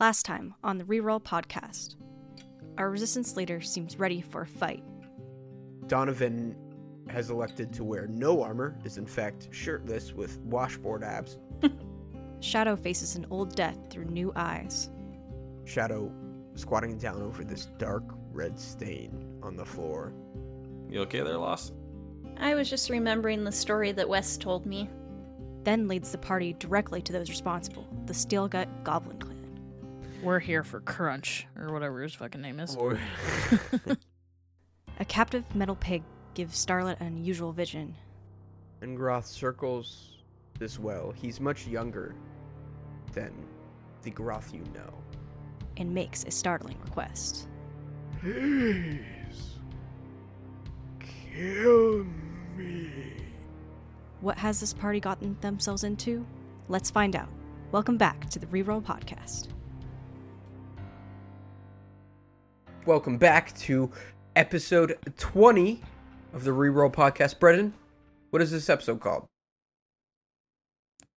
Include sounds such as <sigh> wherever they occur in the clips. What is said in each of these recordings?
Last time on the Reroll podcast, our resistance leader seems ready for a fight. Donovan has elected to wear no armor, is in fact shirtless with washboard abs. <laughs> Shadow faces an old death through new eyes. Shadow squatting down over this dark red stain on the floor. You okay there, Loss? I was just remembering the story that Wes told me. Then leads the party directly to those responsible, the Steelgut Goblin Clan. We're here for Crunch, or whatever his fucking name is. <laughs> A captive metal pig gives Starlit an unusual vision. and Groth circles this well. He's much younger than the Groth you know. and makes a startling request. Please kill me. What has this party gotten themselves into? Let's find out. Welcome back to the Reroll Podcast. Welcome back to episode 20 of the Reroll Podcast. Brendan, what is this episode called?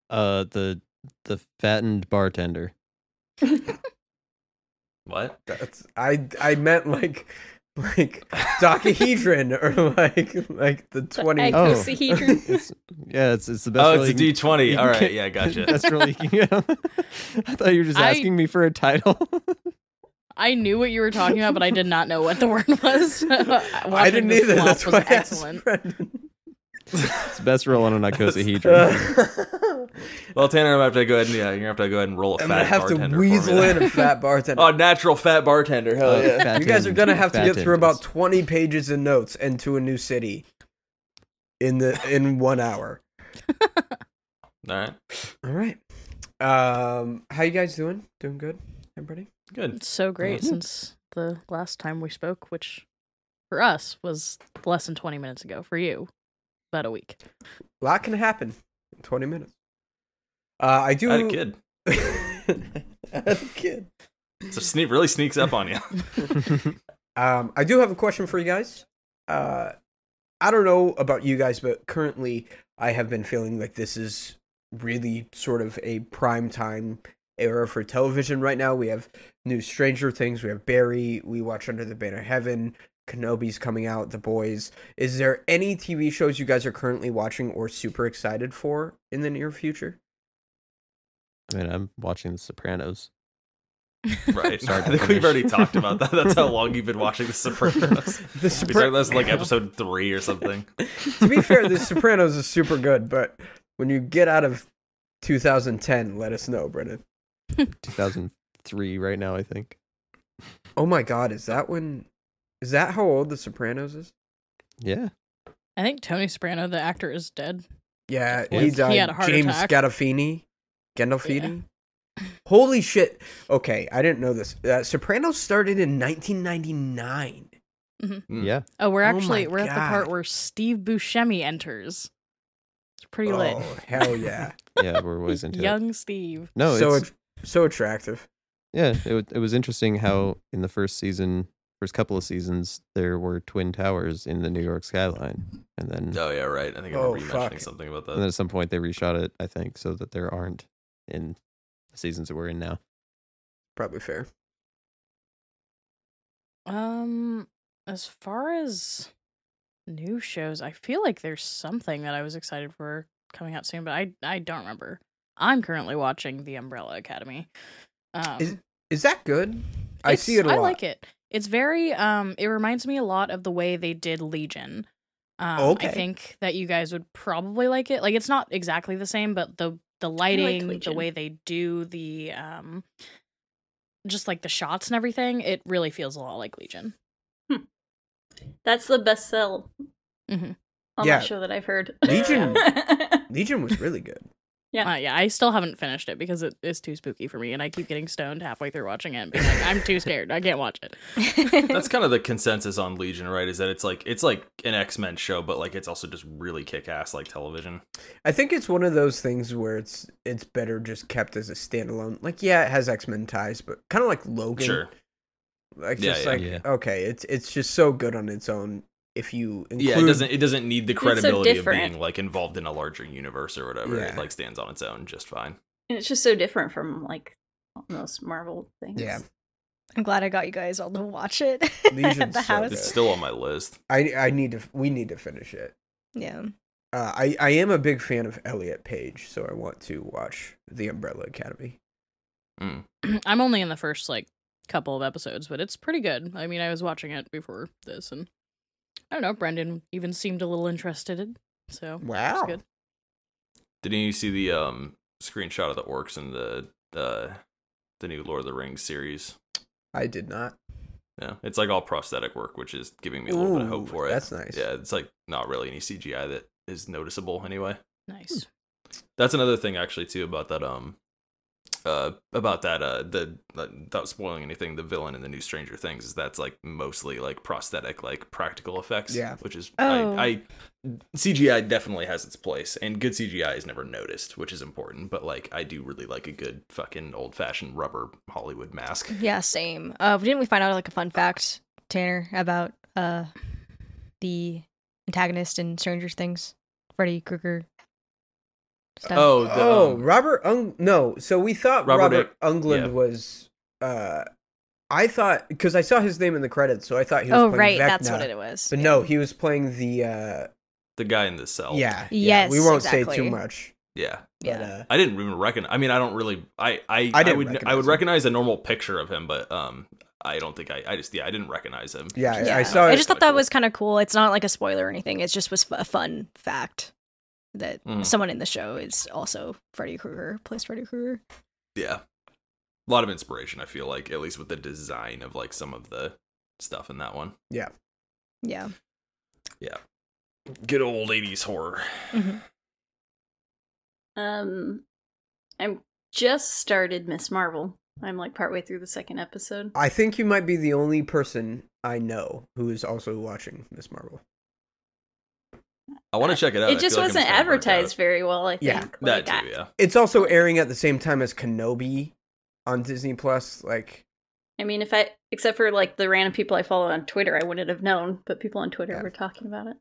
Uh, the the fattened bartender. <laughs> What? That's I I meant like like Docahedron or like like the 20 egg- Oh, Icosahedron. <laughs> it's, yeah, it's it's the best. Oh, it's a you can- D20. you All can right, get- yeah, gotcha. <laughs> Best roll you can get. I thought you were just I- asking me for a title. I knew what you were talking about, but I did not know what the word was. <laughs> I didn't either. flop That's was why excellent. It's best roll on an icosahedron. Well, Tanner, I'm gonna have to go ahead and yeah, you're gonna have to go ahead and roll a I'm fat gonna have to weasel in a <laughs> fat bartender. oh, natural fat bartender. Hell Uh, yeah. fat you guys are gonna have to fat get through about 20 pages of notes and to a new city in the in one hour. <laughs> All right, All right. Um, how you guys doing? Doing good, everybody? Good. It's so great Mhm. since the last time we spoke, which for us was less than 20 minutes ago. For you, about a week. A lot can happen in 20 minutes. Uh, I do. I had a kid. I had a kid. So sneak really sneaks up on you. <laughs> Um, I do have a question for you guys. Uh, I don't know about you guys, but currently I have been feeling like this is really sort of a prime time era for television right now. We have new Stranger Things, we have Barry, we watch Under the Banner of Heaven, Kenobi's coming out, The Boys. Is there any TV shows you guys are currently watching or super excited for in the near future? I mean, I'm watching The Sopranos. Right. Start <laughs> I think we've already talked about that. That's how long you've been <laughs> watching The Sopranos. The <laughs> We Sopra- started like episode three or something. to be fair, The Sopranos is super good, but when you get out of 2010, let us know, Brennan. 2003 right now, I think. Oh my god, is that when is that how old The Sopranos is? Yeah. I think Tony Soprano, the actor, is dead. Yeah, He he died. he had a heart James attack. Gandolfini. Gandolfini. <laughs> Holy shit. Okay, I didn't know this. Uh, Sopranos started in 1999. Mm. Yeah. Oh, we're Oh actually my we're at the part where Steve Buscemi enters. It's pretty lit. Oh, hell yeah. <laughs> Yeah, we're always into it. Young Steve. No, so it's, att- so attractive. yeah, it, wa- it was interesting how in the first season, first couple of seasons, there were twin towers in the New York skyline, and then Oh yeah, right. I think I Oh, remember you mentioning something about that. and then at some point they reshot it, I think, so that there aren't in the seasons that we're in now. Probably fair. Um, as far as new shows, I feel like there's something that I was excited for coming out soon, but I I don't remember. I'm currently watching The Umbrella Academy. Um, Is is that good? I see it a lot. I like it. It's very um it reminds me a lot of the way they did Legion. Um Okay. I think that you guys would probably like it. Like it's not exactly the same, but the the lighting, the way they do the um just like the shots and everything, it really feels a lot like Legion. That's the best sell Mhm. on Yeah. that show that I've heard. Legion- <laughs> Legion was really good. Yeah. Uh, yeah, I still haven't finished it because it is too spooky for me, and I keep getting stoned halfway through watching it. And being like, I'm too scared. I can't watch it. <laughs> That's kind of the consensus on Legion, right? Is that it's like it's like an X Men show, but like it's also just really kick ass like television. I think it's one of those things where it's it's better just kept as a standalone. Like, yeah, it has X Men ties, but kind of like Logan. Sure. Like Yeah, just yeah. like Yeah. okay, it's it's just so good on its own. If you include, Yeah, it doesn't it doesn't need the so credibility of being like involved in a larger universe or whatever. It like stands on its own just fine. And it's just so different from like most Marvel things. Yeah. I'm glad I got you guys all to watch it <laughs> at the so house. good. It's still on my list. I I need to. We need to finish it. Yeah. Uh, I I am a big fan of Elliot Page, so I want to watch The Umbrella Academy. Mm. <clears throat> I'm only in the first like couple of episodes, but it's pretty good. I mean, I was watching it before this, and I don't know. Brendan even seemed a little interested in, so Wow. it's good. Didn't you see the um screenshot of the orcs in the uh the new Lord of the Rings series? I did not. Yeah, it's like all prosthetic work, which is giving me a little bit of hope for it. that's nice. Yeah, it's like not really any CGI that is noticeable anyway. Nice. That's another thing actually too about that um uh about that uh the uh, without spoiling anything the villain in the new Stranger Things is that's like mostly like prosthetic like practical effects Yeah. which is Oh. I, I CGI definitely has its place and good CGI is never noticed which is important but like I do really like a good fucking old fashioned rubber Hollywood mask Yeah, same. Uh, didn't we find out like a fun fact, Tanner, about uh the antagonist in Stranger Things, Freddy Krueger? Stuff? oh the, oh, um, Robert Ung. No, so we thought Robert Robert, A- Englund yeah. was. uh I thought because I saw his name in the credits, so I thought he was. oh, playing right, that's what it was. But yeah. no, he was playing the. uh the guy in the cell Yeah. yeah, We won't say too much. yeah But, Yeah. uh, I didn't even recognize. I mean, I don't really. I I, I didn't would I recognize would him. recognize a normal picture of him, but um, I don't think I. I just yeah, I didn't recognize him. Yeah, which is- I saw I just thought that cool. was kind of cool. It's not like a spoiler or anything. It just was a fun fact that Mhm. someone in the show is also Freddy Krueger, plays Freddy Krueger. yeah. A lot of inspiration. I feel like at least with the design of like some of the stuff in that one. Yeah. Yeah. Yeah. Good old '80s horror. Mhm. Um, I'm just started Miss Marvel. I'm like partway through the second episode. I think you might be the only person I know who is also watching Miss Marvel. I want to check it out. It just like wasn't kinda advertised very well. I think. Yeah, Like, That too. Yeah. It's also airing at the same time as Kenobi on Disney Plus. Like, I mean, if I, except for like the random people I follow on Twitter, I wouldn't have known. But people on Twitter Yeah. were talking about it.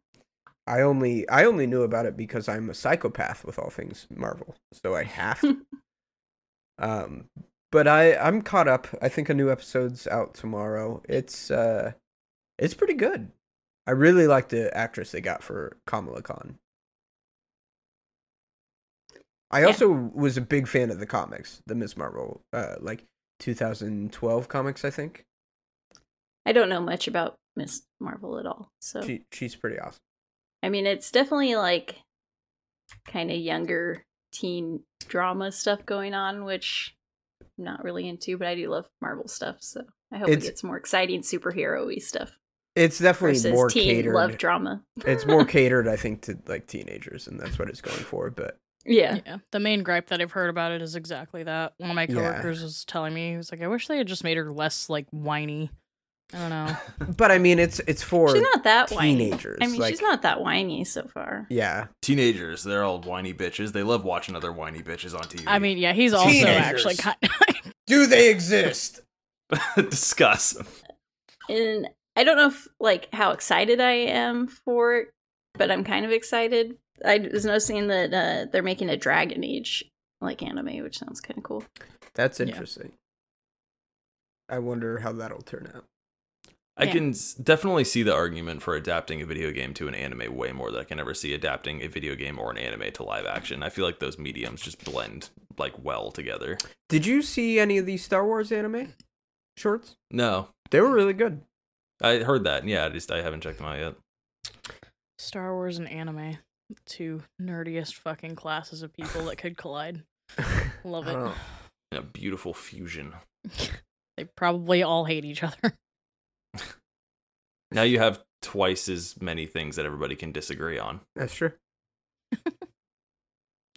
I only I only knew about it because I'm a psychopath with all things Marvel, so I have <laughs> um, but I I'm caught up. I think a new episode's out tomorrow. It's uh, it's pretty good. I really like the actress they got for Kamala Khan. I Yeah. also was a big fan of the comics, the Miss Marvel, uh, like 2012 comics. I think I don't know much about Miss Marvel at all. So she she's pretty awesome. I mean, it's definitely like kind of younger teen drama stuff going on, which I'm not really into, but I do love Marvel stuff. So I hope It's- it gets more exciting superhero y stuff It's definitely more teen catered. love drama. it's more <laughs> catered, I think, to like teenagers, and that's what it's going for. But Yeah. Yeah. The main gripe that I've heard about it is exactly that. One of my Yeah. coworkers was telling me, he was like, I wish they had just made her less like whiny. I don't know. <laughs> but I mean, it's it's for She's not that whiny. teenagers. I mean, like, she's not that whiny so far. Yeah, Teenagers, they're all whiny bitches. They love watching other whiny bitches on TV. I mean, yeah, he's also Teenagers. actually kind of <laughs> do they exist? discuss. And I don't know if like how excited I am for it, but I'm kind of excited. I was noticing that uh, they're making a Dragon Age like anime, which sounds kind of cool. That's Yeah. interesting. I wonder how that'll turn out. I Yeah. can definitely see the argument for adapting a video game to an anime way more than I can ever see adapting a video game or an anime to live action. I feel like those mediums just blend like well together. Did you see any of these Star Wars anime shorts? No, They were really good. I heard that. Yeah, I just I haven't checked them out yet. Star Wars and anime. Two nerdiest fucking classes of people that could collide. <laughs> Love it. Oh. A beautiful fusion. <laughs> They probably all hate each other. Now you have twice as many things that everybody can disagree on. That's true. <laughs>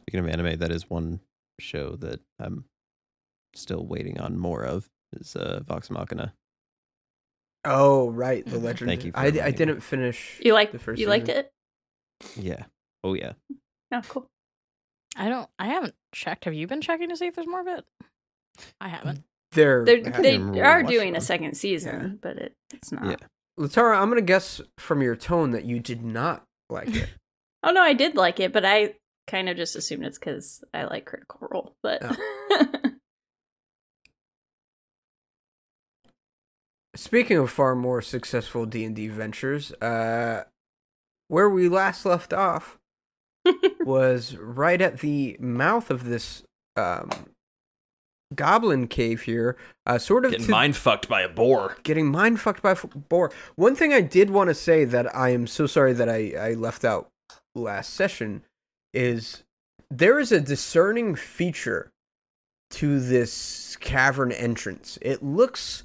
Speaking of anime, that is one show that I'm still waiting on more of. Is uh, Vox Machina. Oh, right, the Mhm. legend. Thank you for I, I didn't finish. You like the first you liked it? Yeah. Oh yeah. Oh, cool. I don't. I haven't checked. Have you been checking to see if there's more of it? I haven't. They're, They're, I they are watching doing a second season, but it, it's not. Yeah. Latara, I'm gonna guess from your tone that you did not like it. <laughs> Oh no, I did like it, but I kind of just assumed it's because I like Critical Role. But <laughs> Speaking of far more successful D and D ventures, uh, where we last left off <laughs> was right at the mouth of this um, goblin cave here, uh, sort of Getting to- mind fucked by a boar. getting mind fucked by a f- boar. One thing I did want to say that I am so sorry that I, I left out last session is there is a discerning feature to this cavern entrance. It looks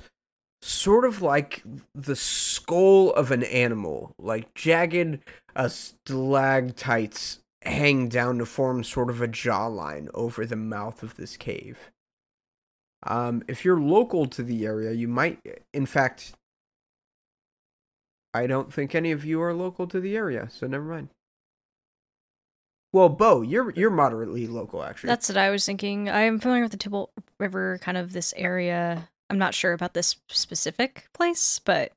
sort of like the skull of an animal, like jagged uh, stalactites hang down to form sort of a jawline over the mouth of this cave. Um, if you're local to the area, you might, in fact, I don't think any of you are local to the area, so never mind. Well, Bo, you're you're moderately local, actually. That's what I was thinking. I am familiar with the Tibble River, kind of this area. I'm not sure about this specific place, but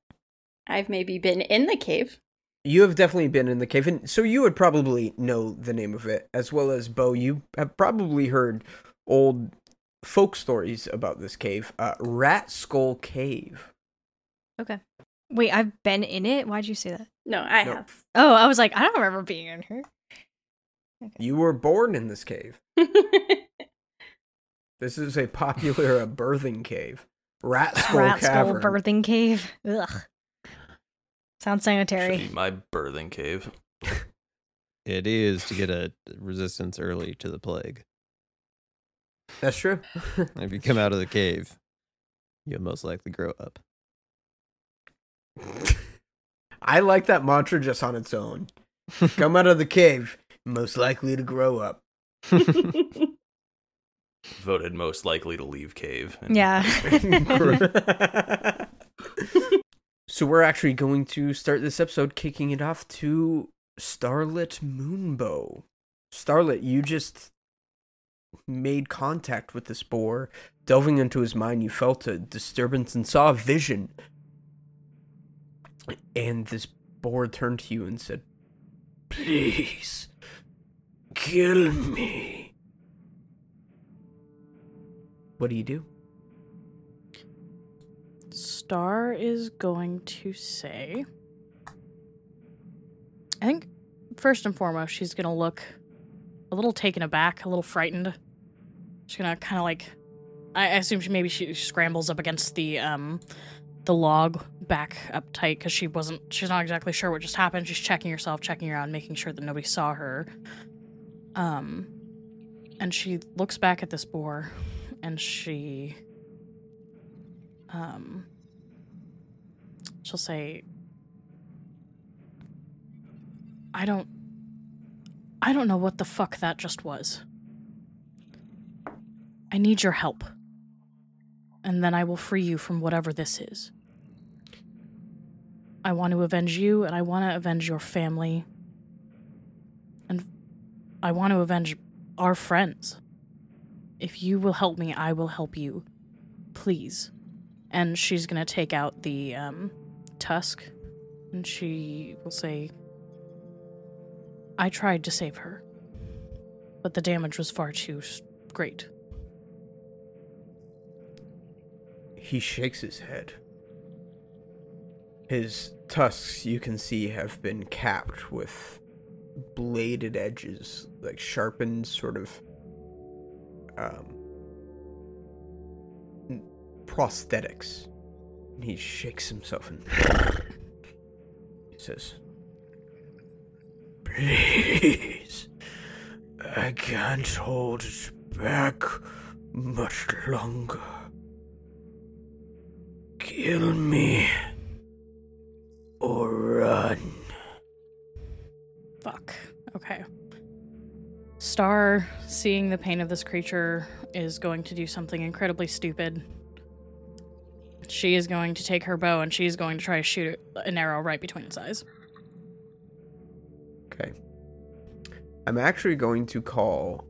I've maybe been in the cave. you have definitely been in the cave, and so you would probably know the name of it as well as Bo. You have probably heard old folk stories about this cave, uh, Rat Skull Cave. okay. Wait, I've been in it. Why'd you say that? No, I No, have. Oh, I was like, I don't remember being in here. You were born in this cave. <laughs> This is a popular uh, birthing cave. Rat Skull Rat skull Cavern. birthing cave. Ugh. Sounds Should sanitary. be my birthing cave. It is to get a resistance early to the plague. That's true. <laughs> If you come out of the cave, you'll most likely grow up. <laughs> I like that mantra just on its own. <laughs> Come out of the cave, most likely to grow up. Voted most likely to leave cave. And- Yeah. <laughs> <laughs> so we're actually going to start this episode kicking it off to Starlit Moonbow. Starlit, you just made contact with this boar. Delving into his mind, you felt a disturbance and saw a vision. And this boar turned to you and said, Please, kill me. What do you do? Star is going to say. I think first and foremost, she's gonna look a little taken aback, a little frightened. She's gonna kind of like, I I assume she maybe she scrambles up against the um, the log back up tight because she wasn't. She's not exactly sure what just happened. She's checking herself, checking around, making sure that nobody saw her. Um, and she looks back at this boar, and she um she'll say I don't I don't know what the fuck that just was. I need your help. And then I will free you from whatever this is. I want to avenge you and I want to avenge your family. And I want to avenge our friends. If you will help me, I will help you. Please and she's gonna take out the um, tusk, and she will say, "I tried to save her, but the damage was far too great." He shakes his head. His tusks, you can see, have been capped with bladed edges, like sharpened sort of um, prosthetics. And he shakes himself and <laughs> he says, Please, I can't hold it back much longer. Kill me or run. Star, seeing the pain of this creature, is going to do something incredibly stupid. She is going to take her bow and she's going to try to shoot an arrow right between its eyes. Okay. I'm actually going to call.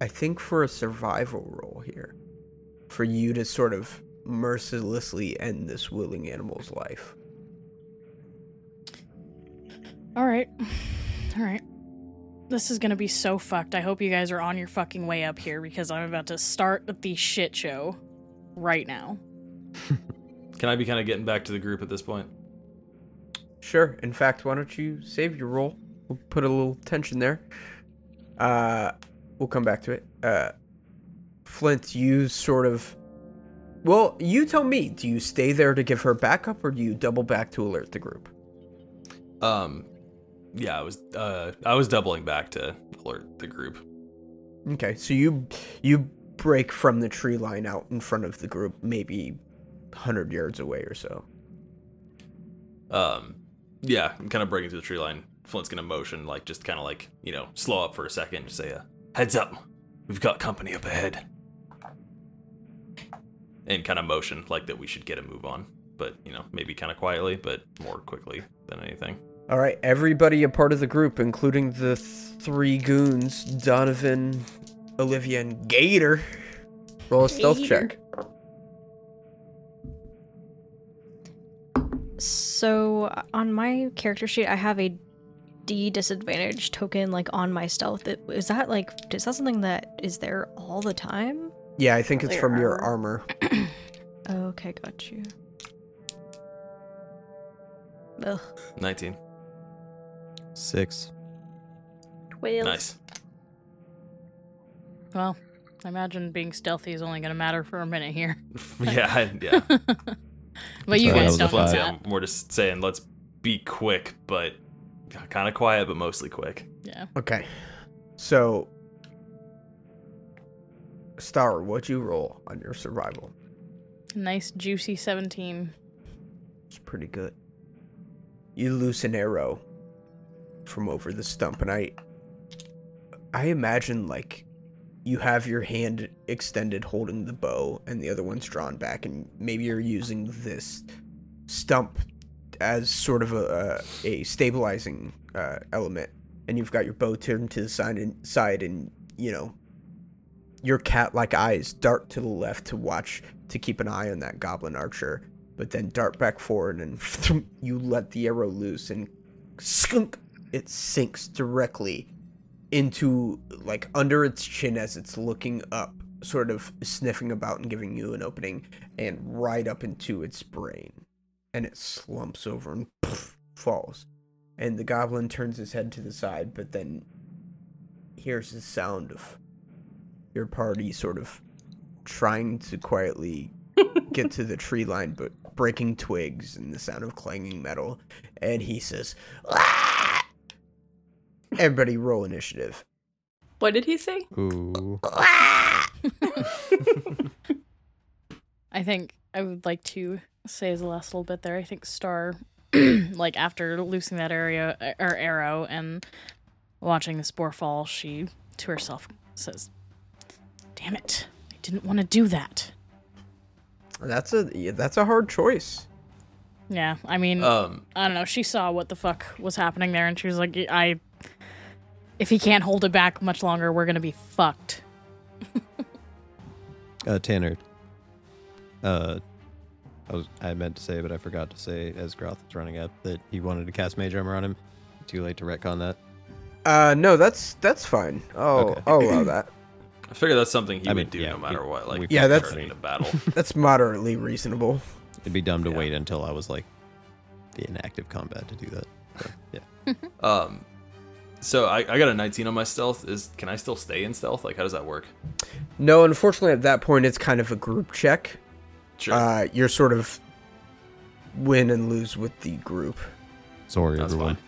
I think for a survival roll here. For you to sort of mercilessly end this willing animal's life. All right. All right. This is going to be so fucked. I hope you guys are on your fucking way up here because I'm about to start the shit show right now. <laughs> Can I be kind of getting back to the group at this point? Sure. In fact, why don't you save your roll? We'll put a little tension there. Uh, we'll come back to it. Uh, Flint, you sort of. Well, you tell me. Do you stay there to give her backup, or do you double back to alert the group? Um, yeah, I was uh I was doubling back to alert the group. Okay, so you you break from the tree line out in front of the group, maybe hundred yards away or so. Um, yeah, I'm kind of breaking through the tree line. Flint's gonna motion, like just kind of like you know slow up for a second, just say, uh, "Heads up, we've got company up ahead," and kind of motion like that we should get a move on, but you know maybe kind of quietly, but more quickly than anything. All right, everybody a part of the group, including the three goons, Donovan, Olivia, and Gator. Roll a stealth Gator. check. So on my character sheet, I have a D disadvantage token like on my stealth. It- Is that like is that something that is there all the time? Yeah, I think it's Clear from your armor. armor. <clears throat> Okay, got you. Ugh. Nineteen. Six. Whales. Nice. Well, I imagine being stealthy is only going to matter for a minute here. <laughs> yeah, I- yeah. <laughs> but you Sorry, that guys was a don't know. Yeah, that. I'm more just saying, let's be quick, but kind of quiet, but mostly quick. Yeah. Okay, so Star, what'd you roll on your survival? Nice juicy 17. It's pretty good. You loose an arrow from over the stump, and I, I imagine like you have your hand extended holding the bow, and the other one's drawn back, and maybe you're using this stump as sort of a a, stabilizing uh, element, and you've got your bow turned to the side and side, and you know your cat-like eyes dart to the left to watch to keep an eye on that goblin archer but then dart back forward and <laughs> you let the arrow loose and skunk it sinks directly into like under its chin as it's looking up sort of sniffing about and giving you an opening and right up into its brain and it slumps over and falls and the goblin turns his head to the side but then hears the sound of your party sort of trying to quietly <laughs> get to the tree line, but breaking twigs and the sound of clanging metal. And he says, "Ah!" Everybody roll initiative. What did he say? Ooh. <laughs> I think I would like to say as a last little bit there. I think Star, <clears throat> like after losing that area or arrow and watching the spore fall, she to herself says, "Damn it! I didn't want to do that." That's a yeah, that's a hard choice. Yeah, I mean, Um, I don't know. She saw what the fuck was happening there, and she was like, "I, if he can't hold it back much longer, we're gonna be fucked." Uh, Tanner. Uh, I was I meant to say, but I forgot to say as Groth was running up that he wanted to cast Mage Armor on him. Too late to retcon that. Uh, no, that's that's fine. Oh, Okay. I'll allow that. <coughs> I figure that's something he I would mean, do yeah, no matter we- what. Like, Yeah, that's- turning into battle. <laughs> That's moderately reasonable. It'd be dumb to Yeah. wait until I was like in active combat to do that. So, yeah. <laughs> Um, so I, I got a 19 on my stealth. Is can I still stay in stealth? Like, how does that work? No, unfortunately, at that point, it's kind of a group check. Sure. Uh, you're sort of win and lose with the group. Sorry, That's everyone. fine.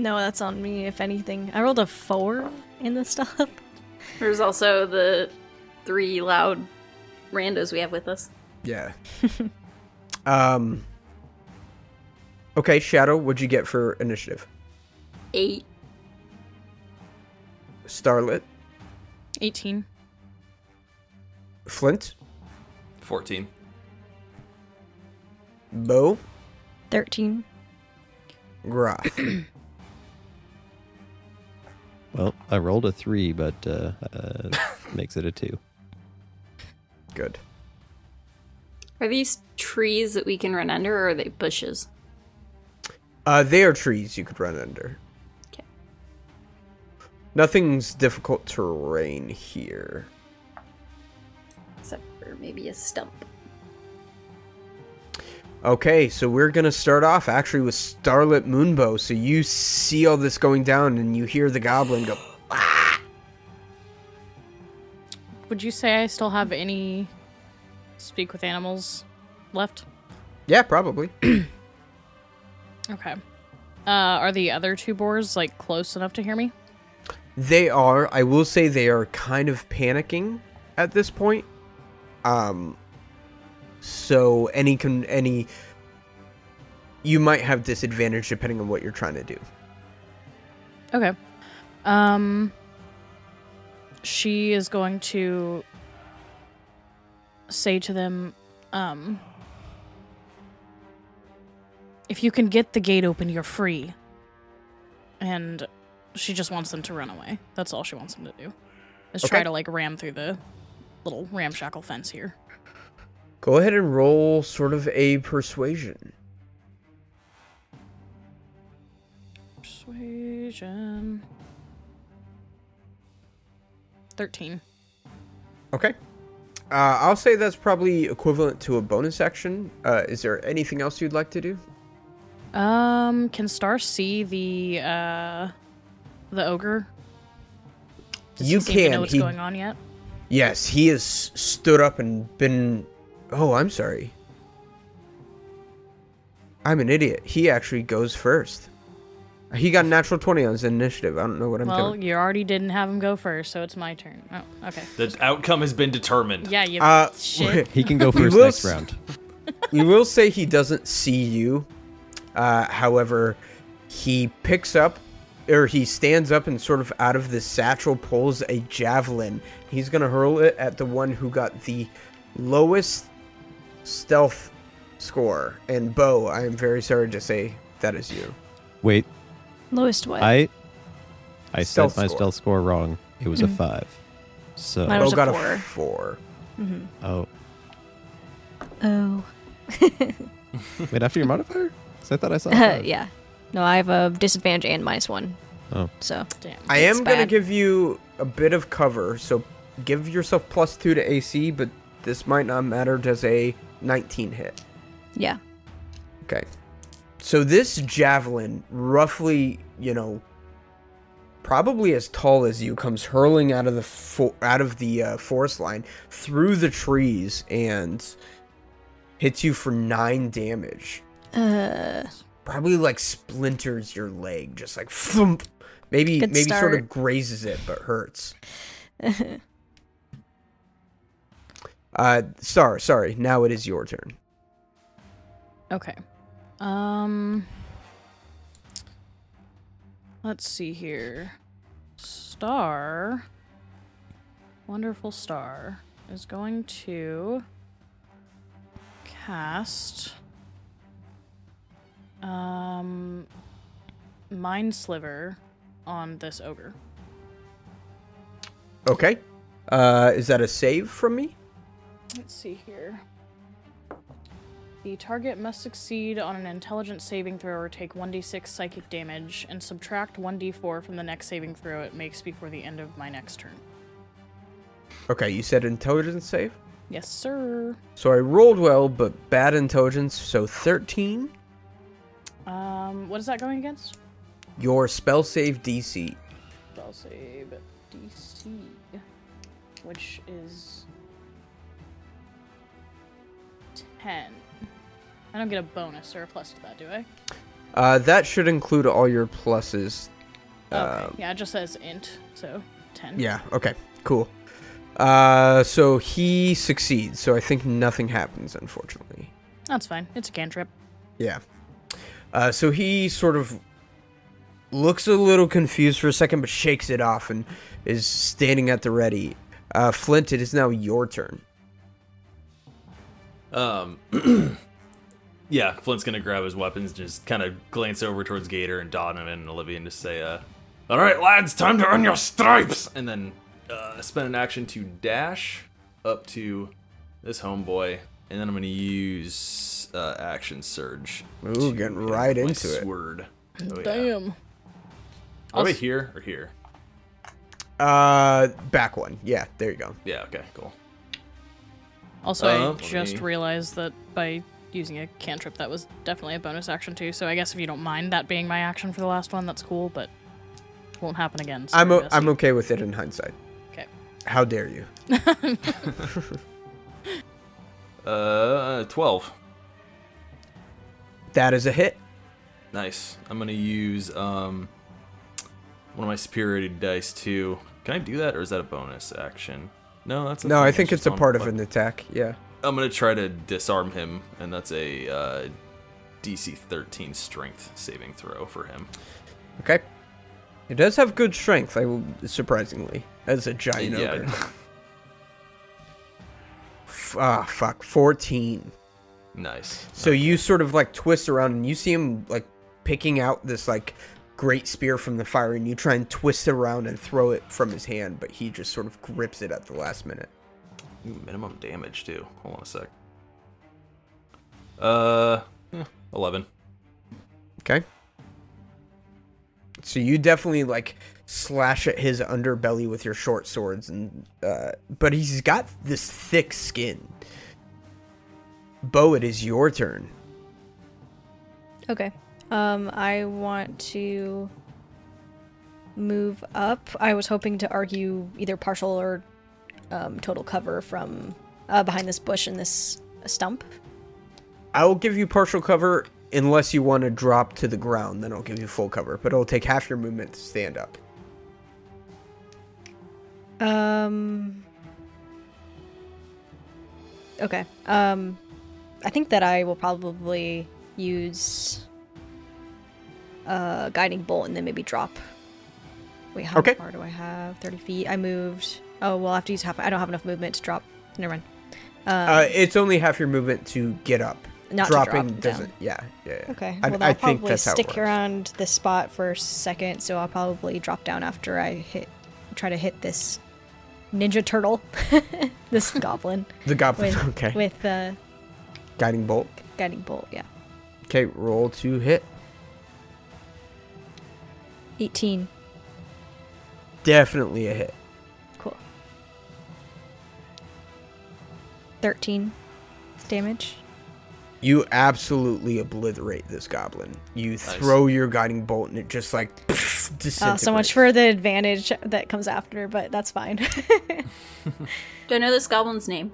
No, that's on me. If anything, I rolled a four in the stuff. <laughs> There's also the three loud randos we have with us. Yeah. <laughs> um. Okay, Shadow, what'd you get for initiative? Eight. Starlit, 18. Flint, 14. Bo, Thirteen. Groth. <clears throat> Well, I rolled a three, but uh, uh, makes it a two. Good. Are these trees that we can run under, or are they bushes? Uh, they are trees you could run under. 'Kay. Nothing's difficult terrain here. Except for maybe a stump. Okay, so we're gonna start off actually with Starlit Moonbow. So you see all this going down, and you hear the goblin go. <gasps> Would you say I still have any speak with animals left? Yeah, probably. <clears throat> Okay. Uh, are the other two boars like close enough to hear me? They are. I will say they are kind of panicking at this point. Um. So any con any. You might have disadvantage depending on what you're trying to do. Okay. Um she is going to say to them um if you can get the gate open you're free. And she just wants them to run away. That's all she wants them to do. Is try to like ram through the little ramshackle fence here. Go ahead and roll sort of a persuasion. Persuasion. 13. Okay. Uh, I'll say that's probably equivalent to a bonus action. Uh, is there anything else you'd like to do? Um, can Star see the uh the ogre? Does You he seem can. know what's He- going on yet? Yes, he has stood up and been. Oh, I'm sorry. I'm an idiot. He actually goes first. He got natural 20 on his initiative. I don't know what I'm Well, doing. Well, you already didn't have him go first, so it's my turn. Oh, okay. The outcome has been determined. Yeah, you Uh, shit. <laughs> He can go first next s- round. <laughs> you will say he doesn't see you. Uh, however, he picks up, or he stands up and sort of out of the satchel pulls a javelin. He's gonna hurl it at the one who got the lowest stealth score. And Bo, I am very sorry to say that is you. Wait, Lowest what? I I Stealth said my score. stealth score wrong. It was a five. So Mine Bo a got four. a four. hmm oh Oh. <laughs> wait after your modifier? 'Cause I thought I saw. a <laughs> Uh, yeah. No, I have a disadvantage and minus one. Oh. So Damn. I It's am gonna give you a bit of cover, so give yourself plus two to AC, but this might not matter. Does a 19 hit? yeah. Okay. So this javelin, roughly, you know, probably as tall as you, comes hurling out of the fo- out of the uh, forest line through the trees and hits you for nine damage. Uh. Probably like splinters your leg, just like thump. Maybe Good maybe sort of grazes it, but hurts. <laughs> Uh, Star, sorry. Now it is your turn. Okay. Um Let's see here. Star Wonderful Star is going to cast um Mind Sliver on this ogre. Okay. Uh, is that a save from me? Let's see here. The target must succeed on an intelligence saving throw or take 1d6 psychic damage and subtract 1d4 from the next saving throw it makes before the end of my next turn. Okay, you said intelligence save. Yes, sir. So I rolled well, but bad intelligence, so 13. Um, what is that going against? Your spell save DC. Spell save DC, which is 10. I don't get a bonus or a plus to that, do I? Uh, that should include all your pluses. Okay. Um, yeah, it just says int, so 10. yeah, okay, cool. Uh, so he succeeds, so I think nothing happens, unfortunately. That's fine. It's a cantrip. Yeah. Uh, so he sort of looks a little confused for a second, but shakes it off and is standing at the ready. Uh, Flint, it is now your turn. Um, <clears throat> yeah, Flint's gonna grab his weapons, just kind of glance over towards Gator and Donovan and Olivia, and just say, uh, "All right, lads, time to earn your stripes." And then uh, spend an action to dash up to this homeboy, and then I'm gonna use uh, action surge. Ooh, getting right my into it. Sword. Oh, yeah. Damn. Are we here or here? Uh, back one. Yeah, there you go. Yeah. Okay. Cool. Also, Uh, I just me- realized that by using a cantrip that was definitely a bonus action too. So I guess if you don't mind that being my action for the last one, that's cool, but won't happen again. I'm o- sorry, I'm okay with it in hindsight. Okay. How dare you? <laughs> <laughs> Uh, 12. That is a hit. Nice. I'm gonna use um one of my superiority dice too. Can I do that, or is that a bonus action? No, that's a No, I think it's a part of an attack. Yeah. I'm gonna try to disarm him, and that's a uh, DC 13 Strength saving throw for him. Okay. He does have good strength, I will surprisingly, as a giant yeah. ogre. Ah, fuck. 14. Nice. So you sort of like twist around and you see him like picking out this like great spear from the fire and you try and twist it around and throw it from his hand, but he just sort of grips it at the last minute. Ooh, minimum damage too. Hold on a sec. Uh, eh, 11. Okay. So you definitely like slash at his underbelly with your short swords and uh but he's got this thick skin. Bo, it is your turn. Okay. Um, I want to move up. I was hoping to argue either partial or um, total cover from uh, behind this bush and this stump. I will give you partial cover unless you want to drop to the ground, then I'll give you full cover, but it'll take half your movement to stand up. Um. Okay. Um, I think that I will probably use uh guiding bolt and then maybe drop. Wait, how Okay. far do I have? Thirty feet. I moved. Oh well, I have to use half. I don't have enough movement to drop. Never mind. Um, Uh, it's only half your movement to get up. not Dropping drop doesn't. down. Yeah, yeah, yeah. Okay. Well, I I'll think probably that's how stick around this spot for a second, so I'll probably drop down after I hit, try to hit this ninja turtle, <laughs> this <laughs> goblin The goblin. with <laughs> okay. with uh, Guiding bolt. guiding bolt. Yeah, Okay, roll to hit. eighteen. Definitely a hit. Cool. Thirteen damage. You absolutely obliterate this goblin. You throw your guiding bolt and it just like <laughs> Oh, so much for the advantage that comes after, but that's fine. <laughs> Do I know this goblin's name?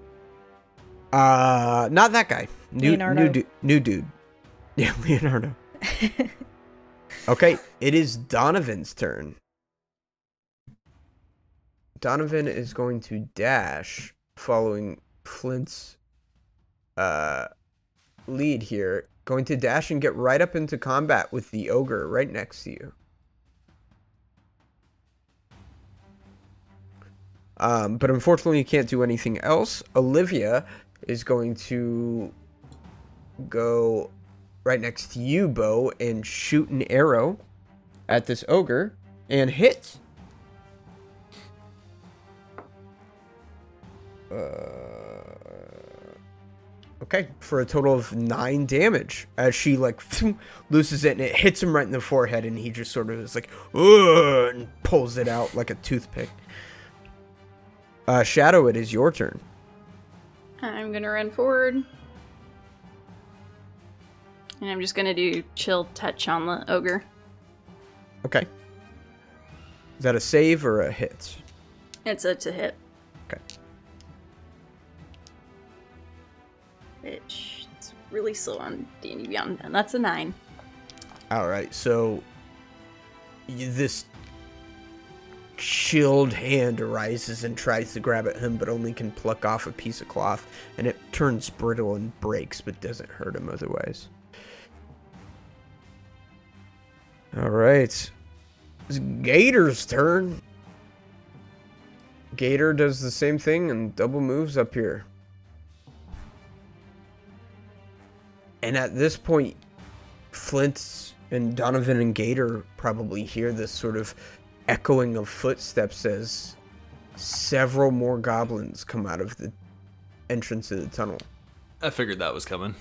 Uh, not that guy. New, Leonardo. New, du- new dude. <laughs> Yeah, Leonardo. <laughs> okay, it is Donovan's turn. Donovan is going to dash following Flint's uh lead here. Going to dash and get right up into combat with the ogre right next to you. Um, but unfortunately, you can't do anything else. Olivia is going to go right next to you, Bo, and shoot an arrow at this ogre and hit. Uh, okay, for a total of nine damage as she like <laughs> loses it and it hits him right in the forehead, and he just sort of is like, and pulls it out like a toothpick. Uh, Shadow, it is your turn. I'm gonna run forward. And I'm just gonna do chill touch on the ogre. Okay. Is that a save or a hit? It's a to hit. Okay. Which it's really slow on D&D Beyond, and that's a nine. All right, so this chilled hand arises and tries to grab at him, but only can pluck off a piece of cloth, and it turns brittle and breaks, but doesn't hurt him otherwise. All right, it's Gator's turn. Gator does the same thing and double moves up here. And at this point, Flint and Donovan and Gator probably hear this sort of echoing of footsteps as several more goblins come out of the entrance of the tunnel. I figured that was coming.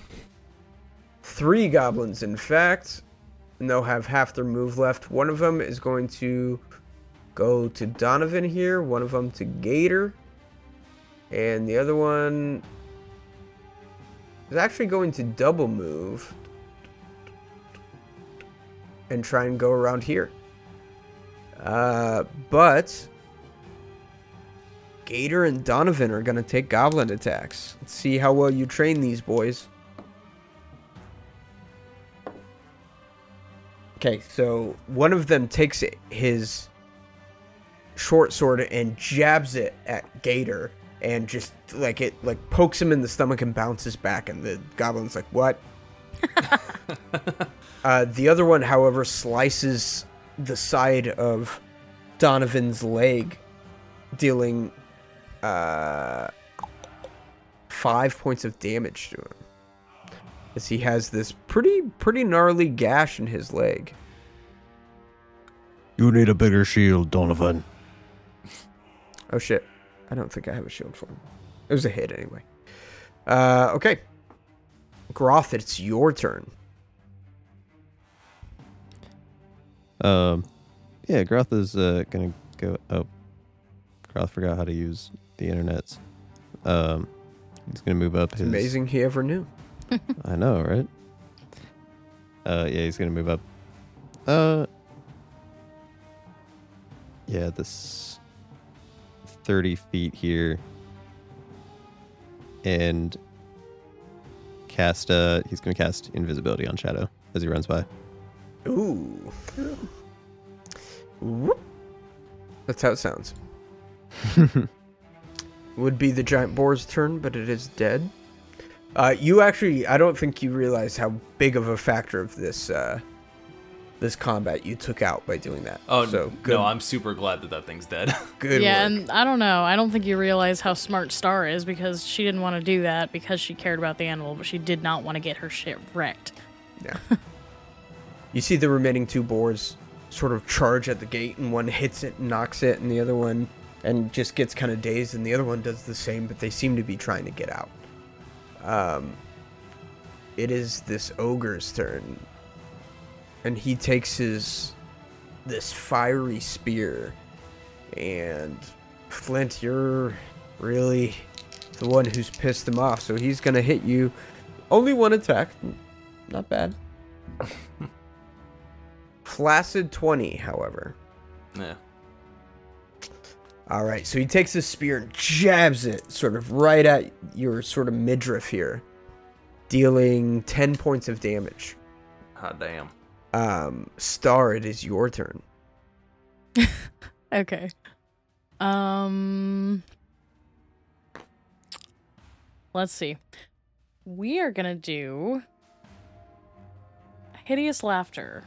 Three goblins, in fact, and they'll have half their move left. One of them is going to go to Donovan here, one of them to Gator, and the other one is actually going to double move and try and go around here. Uh, but Gator and Donovan are going to take goblin attacks. Let's see how well you train these boys. Okay, so one of them takes his short sword and jabs it at Gator and just like it like pokes him in the stomach and bounces back and the goblin's like, "What?" <laughs> uh, the other one, however, slices the side of Donovan's leg, dealing uh, five points of damage to him. As he has this pretty pretty gnarly gash in his leg. You need a bigger shield, Donovan. Oh shit. I don't think I have a shield for him. It was a hit anyway. Uh, okay. Groth, it's your turn. Um, yeah, Groth is uh, gonna go. Oh, Groth forgot how to use the internet. Um, he's gonna move up his. Amazing he ever knew. <laughs> I know, right? Uh, yeah, he's gonna move up. Uh, yeah, this thirty feet here, and cast. Uh, he's gonna cast invisibility on Shadow as he runs by. Ooh. Whoop. That's how it sounds. <laughs> Would be the giant boar's turn, but it is dead. Uh, you actually, I don't think you realize how big of a factor of this uh, this combat you took out by doing that. Oh so good, no, I'm super glad that that thing's dead. <laughs> good yeah, work. and I don't know. I don't think you realize how smart Star is because she didn't want to do that because she cared about the animal, but she did not want to get her shit wrecked. Yeah. <laughs> you see the remaining two boars sort of charge at the gate, and one hits it and knocks it, and the other one and just gets kind of dazed, and the other one does the same, but they seem to be trying to get out. Um, it is this ogre's turn, and he takes his this fiery spear, and Flint, you're really the one who's pissed him off, so he's gonna hit you. Only one attack, not bad. <laughs> Flaccid 20, however. yeah. All right, so he takes his spear and jabs it sort of right at your sort of midriff here, dealing 10 points of damage. Hot damn. Um, Star, it is your turn. <laughs> Okay. Um Let's see. We are going to do hideous laughter.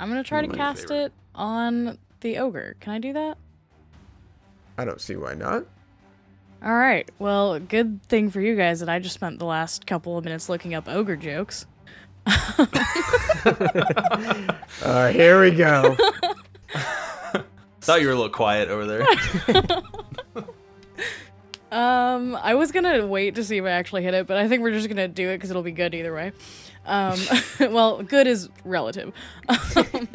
I'm going to try to My cast favorite. it on the ogre. Can I do that? I don't see why not. All right. Well, good thing for you guys that I just spent the last couple of minutes looking up ogre jokes. <laughs> Uh, here we go. <laughs> Thought you were a little quiet over there. <laughs> Um, I was gonna wait to see if I actually hit it, but I think we're just gonna do it because it'll be good either way. Um, <laughs> well, good is relative. Um,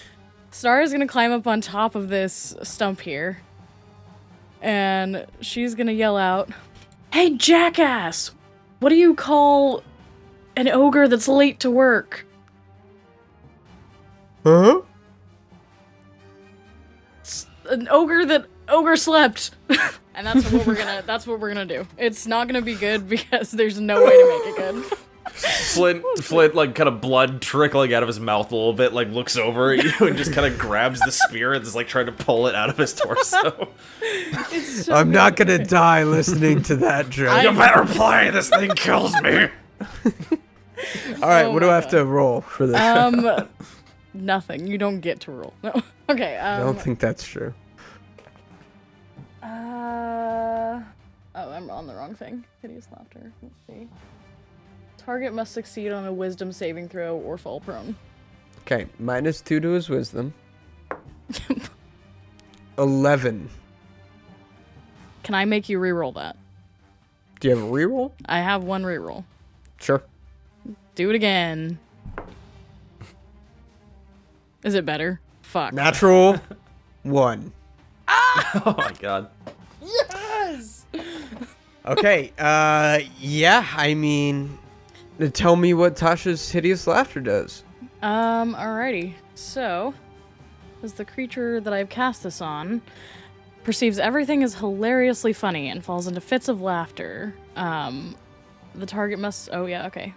<laughs> Star is gonna climb up on top of this stump here, and she's gonna yell out, "Hey, jackass! What do you call an ogre that's late to work?" huh? An ogre that ogre slept. <laughs> and that's what we're gonna. That's what we're gonna do. It's not gonna be good because there's no way to make it good. Flint, Flint, like kind of blood trickling out of his mouth a little bit, like looks over at you and just kind of grabs the spear and is like trying to pull it out of his torso. So I'm good. not gonna die listening to that <laughs> joke. I- you better play. This thing kills me. All right, Oh what do my I have to roll for this? Um, <laughs> nothing. You don't get to roll. No. <laughs> Okay. I Um. don't think that's true. Uh. Oh, I'm on the wrong thing. Hideous laughter. Let's see. Target must succeed on a wisdom saving throw or fall prone. Okay, minus two to his wisdom. <laughs> Eleven. Can I make you reroll that? Do you have a reroll? I have one reroll. Sure. Do it again. Is it better? Fuck. Natural <laughs> one. Ah! Oh my god. Yes. Okay. Uh, yeah. I mean, tell me what Tasha's hideous laughter does. Um, alrighty. So, as the creature that I've cast this on perceives everything as hilariously funny and falls into fits of laughter, um, the target must. Oh, yeah, okay.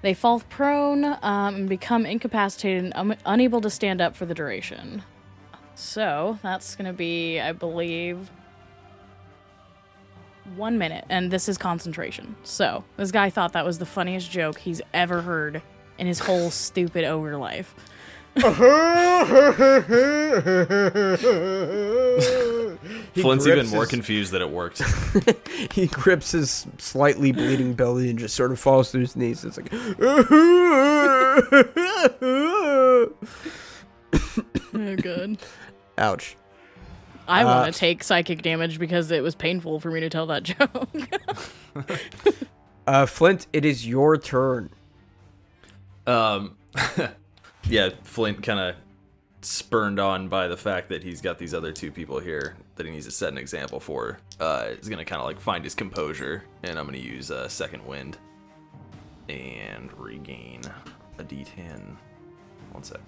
They fall prone um, and become incapacitated and un- unable to stand up for the duration. So, that's gonna be, I believe, one minute, and this is concentration. So, this guy thought that was the funniest joke he's ever heard in his whole <laughs> stupid ogre life. <laughs> He Flint's even more his- confused that it worked. <laughs> he grips his slightly bleeding belly and just sort of falls to his knees. It's like, Oh, good. ouch. I Uh, want to take psychic damage because it was painful for me to tell that <laughs> joke. <laughs> Uh, Flint, it is your turn. Um, <laughs> yeah, Flint kind of spurned on by the fact that he's got these other two people here that he needs to set an example for. Uh, is gonna kind of like find his composure, and I'm gonna use uh, second wind and regain a D10. One sec.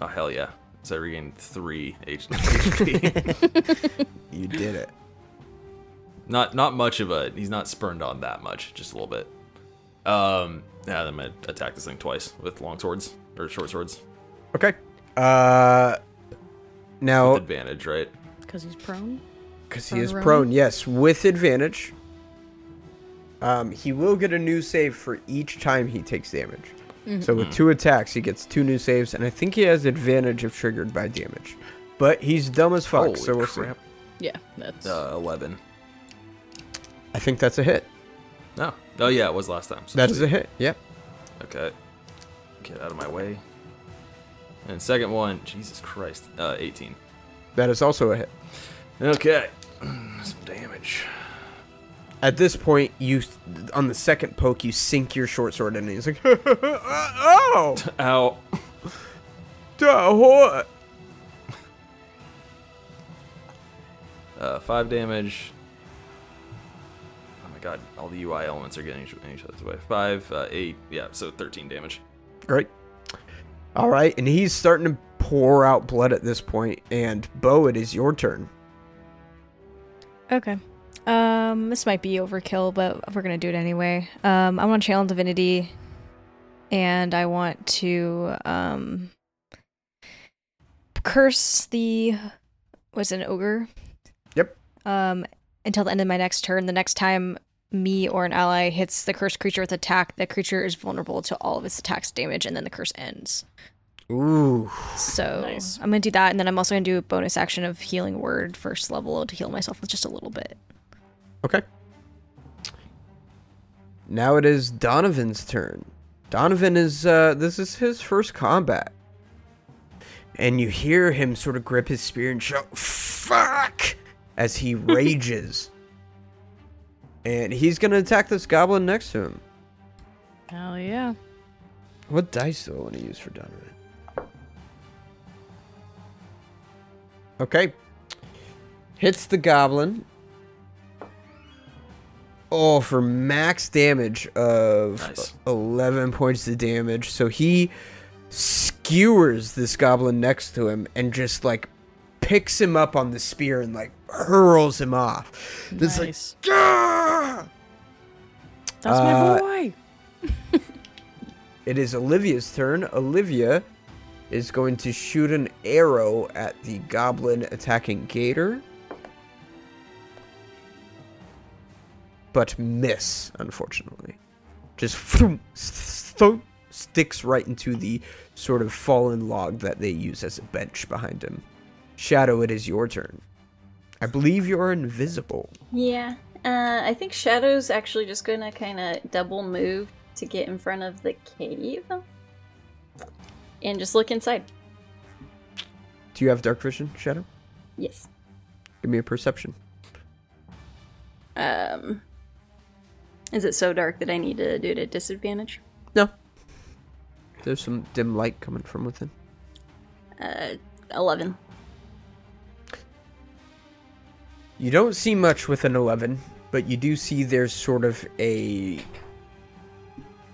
Oh hell yeah! So I regained three H- <laughs> HP. You did it. not not much of a. He's not spurned on that much, just a little bit. Um, yeah, I'm gonna attack this thing twice with long swords or short swords Okay. Uh, with now, advantage, right? Because he's prone. because he is Prone prone, yes, with advantage. Um, he will get a new save for each time he takes damage. So with two attacks, he gets two new saves, and I think he has advantage if triggered by damage. But he's dumb as fuck, Holy so we'll crap! Yeah, that's. Uh, Eleven. I think that's a hit. No. Oh yeah, it was last time. So That is sweet. a hit. Yep. Okay. Get out of my way. And second one, Jesus Christ, uh, 18. That is also a hit. Okay. <clears throat> Some damage. At this point, you on the second poke, you sink your short sword in, and he's like, <laughs> <laughs> "Oh, Ow. duh, what?" Uh, five damage. Oh my god, all the UI elements are getting each, in each other's way. Five, uh, eight, yeah, so 13 damage. Great. All right, and he's starting to pour out blood at this point. And Bo, it is your turn. Okay. Um, this might be overkill, but we're gonna do it anyway. Um, I want to channel divinity, and I want to um curse the was an ogre. Yep. Um, until the end of my next turn. The next time me or an ally hits the cursed creature with attack, the creature is vulnerable to all of its attacks damage, and then the curse ends. Ooh. So Nice. I'm gonna do that, and then I'm also gonna do a bonus action of healing word first level to heal myself with just a little bit. Okay. Now it is Donovan's turn. Donovan is uh this is his first combat. And you hear him sort of grip his spear and shout, Fuck as he <laughs> rages. and he's gonna attack this goblin next to him. Hell yeah. What dice do I want to use for Donovan? Okay. Hits the goblin. Oh, for max damage of Nice. 11 points of damage. So he skewers this goblin next to him and just like picks him up on the spear and like hurls him off. Like, nice. "Gah!" That's uh, my boy. <laughs> It is Olivia's turn. Olivia is going to shoot an arrow at the goblin attacking Gator. But miss, unfortunately. Just sticks right into the sort of fallen log that they use as a bench behind him. Shadow, it is your turn. I believe you're invisible. Yeah. Uh, I think Shadow's actually just gonna kind of double move to get in front of the cave and just look inside. Do you have dark vision, Shadow? Yes. Give me a perception. Um, is it so dark that I need to do it at disadvantage? No. There's some dim light coming from within. Uh, eleven. You don't see much with an 11, but you do see there's sort of a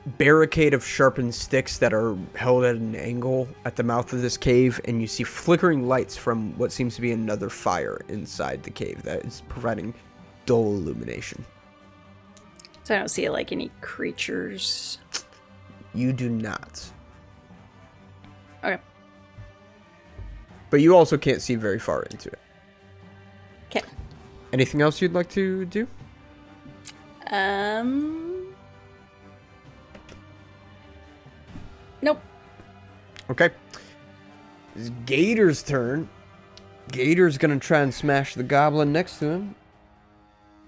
barricade of sharpened sticks that are held at an angle at the mouth of this cave, and you see flickering lights from what seems to be another fire inside the cave that is providing dull illumination. So I don't see like any creatures. You do not. Okay. But you also can't see very far into it. Okay. Anything else you'd like to do? Um. Nope. Okay. It's Gator's turn. Gator's gonna try and smash the goblin next to him.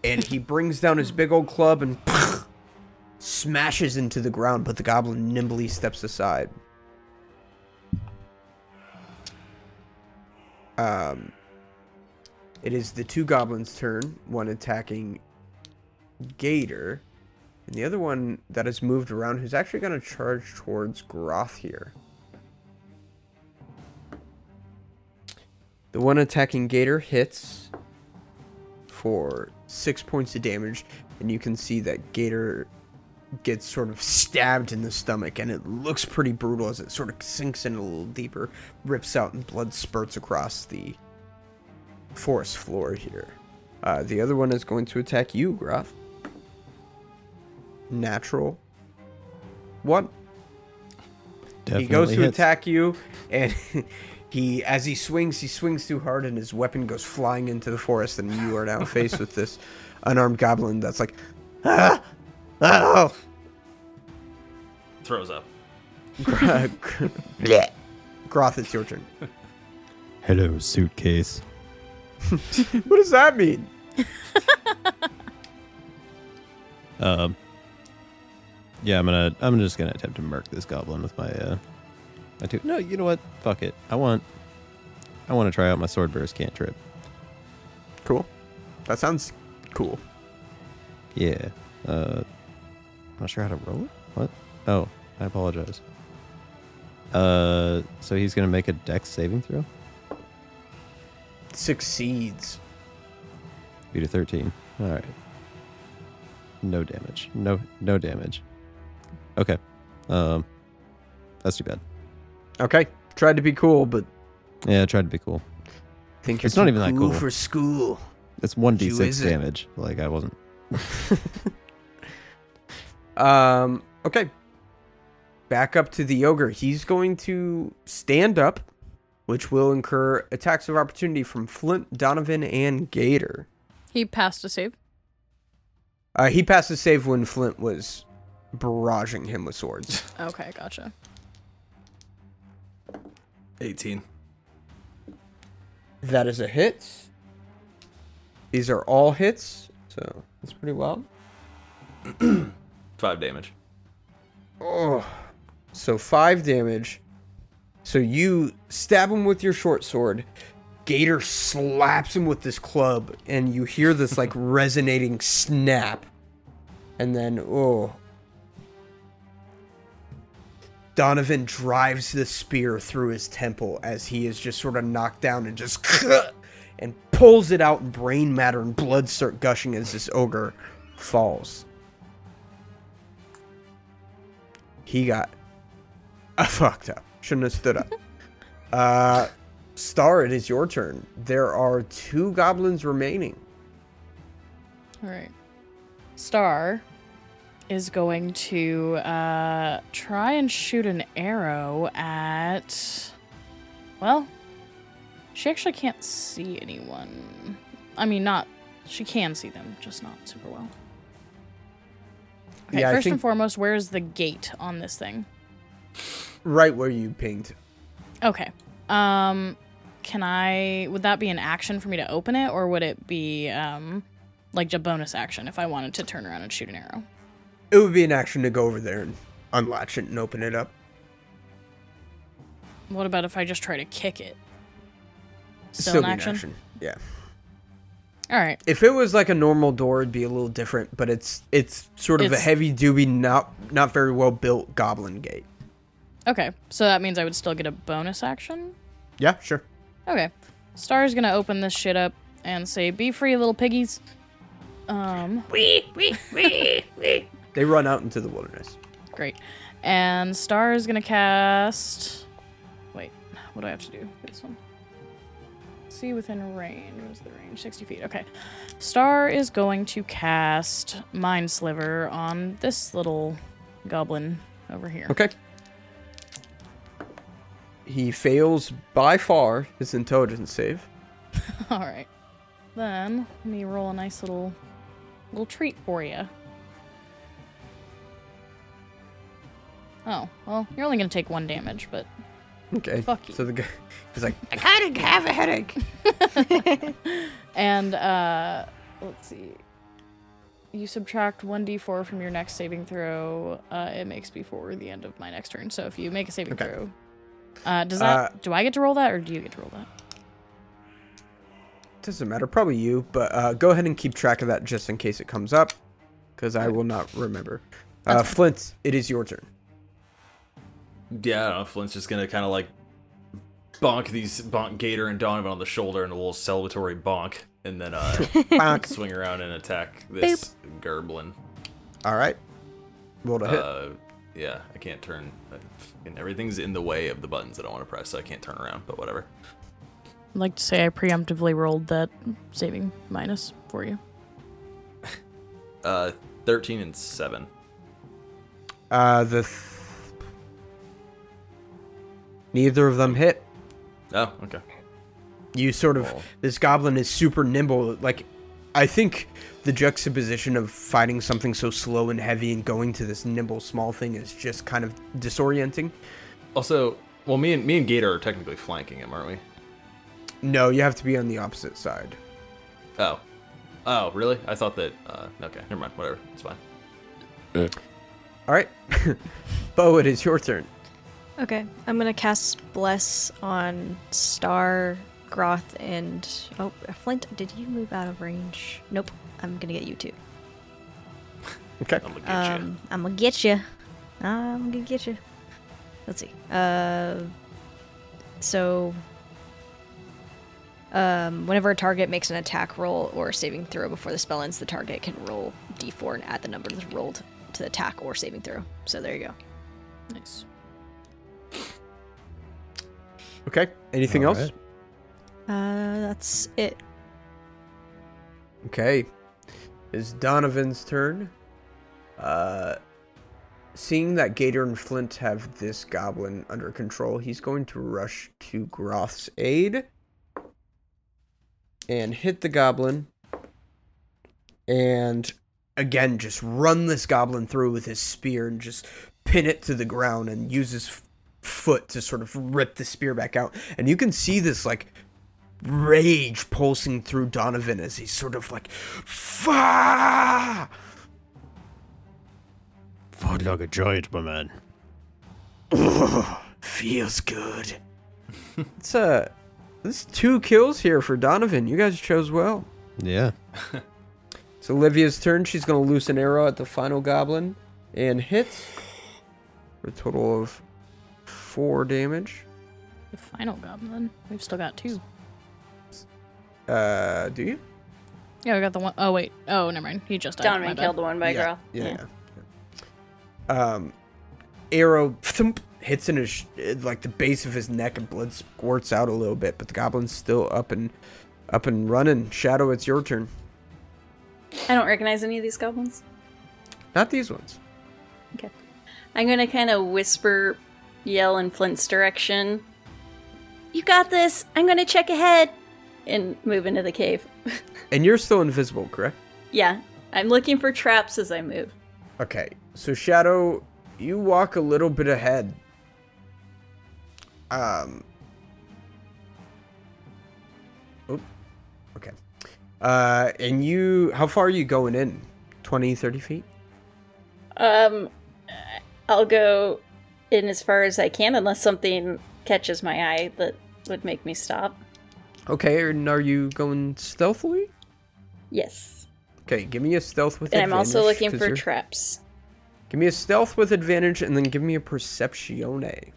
And he brings down his big old club and smashes into the ground, but the goblin nimbly steps aside. Um, it is the two goblins' turn, one attacking Gator, and the other one that has moved around who's actually going to charge towards Groth here. The one attacking Gator hits for six points of damage, and you can see that Gator gets sort of stabbed in the stomach, and it looks pretty brutal as it sort of sinks in a little deeper, rips out, and blood spurts across the forest floor here. Uh, the other one is going to attack you, Groth. Natural. One. Definitely he goes to hits. attack you, and <laughs> he, as he swings, he swings too hard, and his weapon goes flying into the forest, and you are now faced with this <laughs> unarmed goblin that's like, ah, oh, Throws up. Gr- <laughs> Blech. Groth, it's your turn. Hello, suitcase. <laughs> What does that mean? Um. Yeah, I'm gonna. I'm just gonna attempt to murk this goblin with my. uh My two. No, you know what? Fuck it. I want. I want to try out my sword burst cantrip. Cool. That sounds cool. Yeah. Uh. I'm not sure how to roll it. What? Oh, I apologize. Uh. So he's gonna make a dex saving throw. Succeeds. Beat a 13. All right. No damage. No. No damage. Okay. Um. That's too bad. Okay. Tried to be cool, but Yeah, I tried to be cool. think you're It's not too even that cool. for school. It's one d six damage. Like I wasn't. <laughs> Um. Okay. Back up to the ogre. He's going to stand up, which will incur attacks of opportunity from Flint, Donovan, and Gator. He passed a save. Uh, he passed a save when Flint was barraging him with swords. Okay, gotcha. 18. That is a hit. These are all hits, so that's pretty wild. <clears throat> Five damage. Oh, so five damage. So you stab him with your short sword. Gator slaps him with this club, and you hear this like <laughs> resonating snap. And then, oh. Donovan drives the spear through his temple as he is just sort of knocked down and just <clears throat> and pulls it out, and brain matter and blood start gushing as this ogre falls. He got uh, <laughs> fucked up. Shouldn't have stood up. <laughs> uh, Star, it is your turn. There are two goblins remaining. All right. Star is going to uh, try and shoot an arrow at. Well, she actually can't see anyone. I mean, not. She can see them, just not super well. Okay, Yeah, first think- and foremost, where's the gate on this thing? Right where you pinged. Okay. Um, can I? Would that be an action for me to open it, or would it be um, like a bonus action if I wanted to turn around and shoot an arrow? It would be an action to go over there and unlatch it and open it up. What about if I just try to kick it? Still, Still an be action? Yeah. All right. If it was like a normal door, it'd be a little different, but it's it's sort of a heavy duty, not not very well built goblin gate. Okay. So that means I would still get a bonus action. Yeah, sure. Okay. Star's gonna open this shit up and say, "Be free, little piggies." Um, They run out into the wilderness. great. And Star is gonna cast. Wait, what do I have to do? for This one. See within range. What's the range? 60 feet. Okay. Star is going to cast Mind Sliver on this little goblin over here. Okay. He fails by far his intelligence save. <laughs> All right. Then let me roll a nice little little treat for you. Oh well, you're only gonna take one damage, but Okay. Fuck you. So the guy <laughs> he's like, I kind of have a headache. <laughs> and uh, let's see. You subtract one d4 from your next saving throw. Uh, it makes before the end of my next turn. So if you make a saving Okay. throw, uh, does that Uh, do I get to roll that or do you get to roll that? Doesn't matter, probably you, but uh, go ahead and keep track of that just in case it comes up, because I will not remember. Uh, Flint, it is your turn. Yeah, I don't know. Flint's just gonna kind of like bonk these bonk Gator and Donovan on the shoulder in a little celebratory bonk, and then uh, <laughs> Bonk. swing around and attack this Gerblin. All right. Roll to hit. Uh, yeah, I can't turn. uh, And everything's in the way of the buttons that I want to press, so I can't turn around. But whatever. I'd like to say I preemptively rolled that saving minus for you. <laughs> Uh, thirteen and seven. Uh, the th- neither of them hit. Oh, okay. You sort of Cool. this goblin is super nimble. Like, I think the juxtaposition of fighting something so slow and heavy and going to this nimble small thing is just kind of disorienting. Also, well, me and me and Gator are technically flanking him, aren't we? No, you have to be on the opposite side. Oh, oh, really? I thought that. Uh, okay, never mind. Whatever, it's fine. All right, Bo, it is your turn. Okay, I'm gonna cast Bless on Star, Groth, and oh, Flint. Did you move out of range? Nope. I'm gonna get you too. <laughs> Okay. I'm gonna get you. Um, I'm gonna get you. I'm gonna get you. Let's see. Uh, so, um, whenever a target makes an attack roll or saving throw before the spell ends, the target can roll d4 and add the number that's rolled to the attack or saving throw. So there you go. Nice. Okay. Anything All else? right. Uh, that's it. Okay. It's Donovan's turn. Uh seeing that Gator and Flint have this goblin under control, he's going to rush to Groth's aid and hit the goblin. And again just run this goblin through with his spear and just pin it to the ground and use his f- foot to sort of rip the spear back out. And you can see this like rage pulsing through Donovan as he's sort of like, Fah! Fought like a giant, my man. Ugh, <laughs> feels good. <laughs> it's uh, this two kills here for Donovan. You guys chose well. Yeah. <laughs> It's Olivia's turn. She's gonna loose an arrow at the final goblin and hit for a total of four damage. The final goblin. We've still got two. Uh, do you? Yeah, we got the one oh wait. Oh, never mind. He just died. My Donovan bad. killed the one by yeah, girl. Yeah, yeah. Um, arrow thump, hits in his like the base of his neck, and blood squirts out a little bit. But the goblin's still up and up and running. Shadow, it's your turn. I don't recognize any of these goblins. Not these ones. Okay. I'm gonna kind of whisper, yell in Flint's direction. You got this. I'm gonna check ahead, and move into the cave. <laughs> And you're still invisible, correct? yeah, I'm looking for traps as I move. Okay. So Shadow, you walk a little bit ahead. Um. Oop. Okay. Uh, and you, how far are you going in? 20, 30 feet? Um, I'll go in as far as I can, unless something catches my eye that would make me stop. Okay, and are you going stealthily? Yes, Okay, give me a stealth with advantage. and I'm also looking for you're- traps. Give me a stealth with advantage, and then give me a perceptione.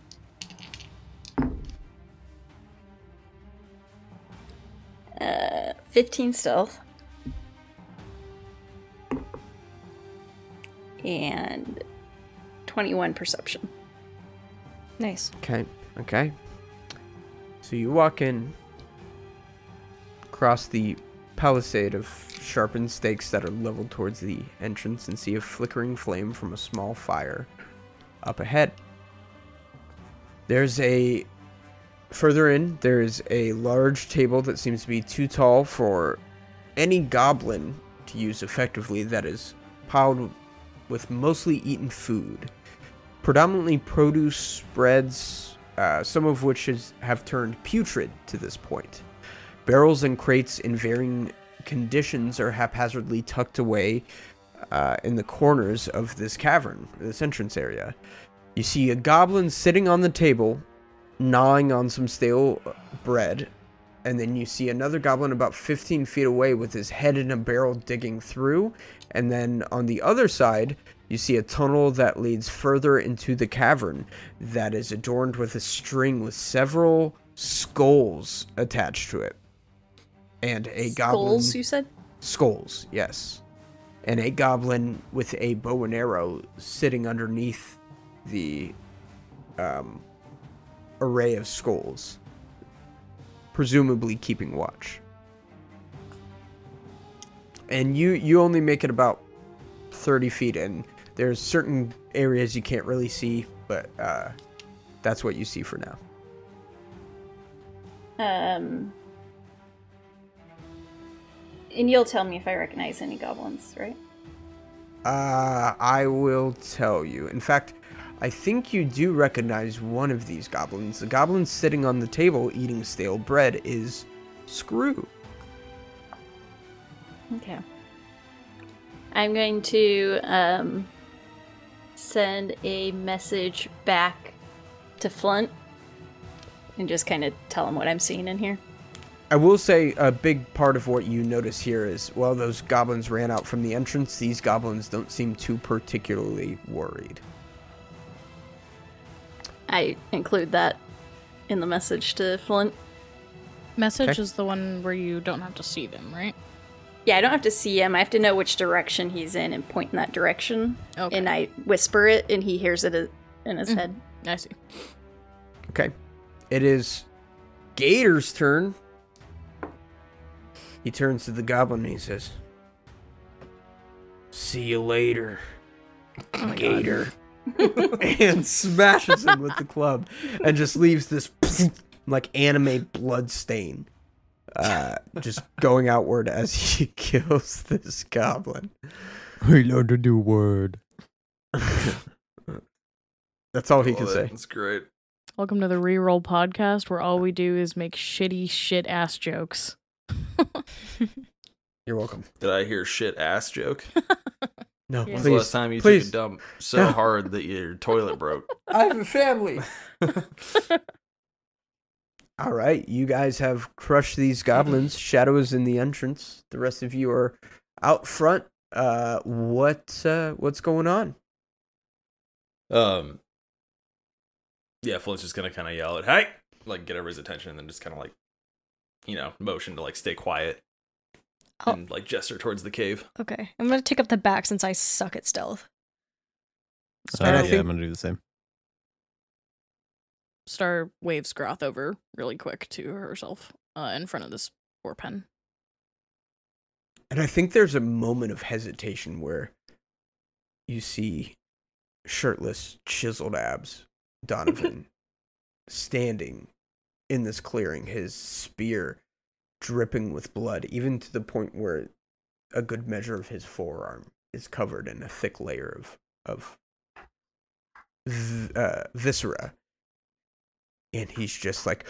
Uh, 15 stealth. And 21 perception. Nice. Okay. Okay. So you walk in, across the palisade of sharpened stakes that are leveled towards the entrance, and see a flickering flame from a small fire up ahead. There's a. Further in, there's a large table that seems to be too tall for any goblin to use effectively that is piled with mostly eaten food predominantly produce spreads, uh, some of which have turned putrid to this point. Barrels and crates in varying conditions are haphazardly tucked away uh, in the corners of this cavern, this entrance area. You see a goblin sitting on the table, gnawing on some stale bread, and then you see another goblin about 15 feet away with his head in a barrel digging through. And then on the other side, you see a tunnel that leads further into the cavern that is adorned with a string with several skulls attached to it. And a goblin. Skulls, you said? Skulls, yes. And a goblin with a bow and arrow sitting underneath the um, array of skulls, presumably keeping watch. And you you only make it about 30 feet in. There's certain areas you can't really see, but uh, that's what you see for now. Um, and you'll tell me if I recognize any goblins, right? Uh, I will tell you. In fact, I think you do recognize one of these goblins. The goblin sitting on the table eating stale bread is Screw. Okay. I'm going to um, send a message back to Flint and just kind of tell him what I'm seeing in here. I will say a big part of what you notice here is while those goblins ran out from the entrance, these goblins don't seem too particularly worried. I include that in the message to Flint. Message Okay. is the one where you don't have to see them, right? Yeah, I don't have to see him. I have to know which direction he's in and point in that direction. Okay. And I whisper it, and he hears it in his mm-hmm. head. I see. Okay. It is Gator's turn. He turns to the goblin and he says, See you later, oh Gator. <laughs> and smashes him with the club and just leaves this <laughs> like anime blood stain uh, just going outward as he <laughs> kills this goblin. We learned a new word. That's all he can Love say. it. That's great. Welcome to the Reroll podcast, where all we do is make shitty shit ass jokes. <laughs> You're welcome. Did I hear shit ass joke? <laughs> No, Yeah. When's the please. last time you please. took a dump so hard that your toilet broke? I have a family. All right, you guys have crushed these goblins. Shadow is in the entrance. The rest of you are out front. Uh, what uh, what's going on? Um. Yeah, Flint's just gonna kind of yell at, "Hey!" Like get everybody's attention, and then just kind of like, you know, motion to like stay quiet Oh. and like gesture towards the cave. Okay, I'm gonna take up the back since I suck at stealth. Uh, yeah, think- I'm gonna do the same. Star waves Groth over really quick to herself uh, in front of this war pen. And I think there's a moment of hesitation where you see shirtless, chiseled abs Donovan <laughs> standing in this clearing, his spear dripping with blood, even to the point where a good measure of his forearm is covered in a thick layer of of uh, viscera. And he's just like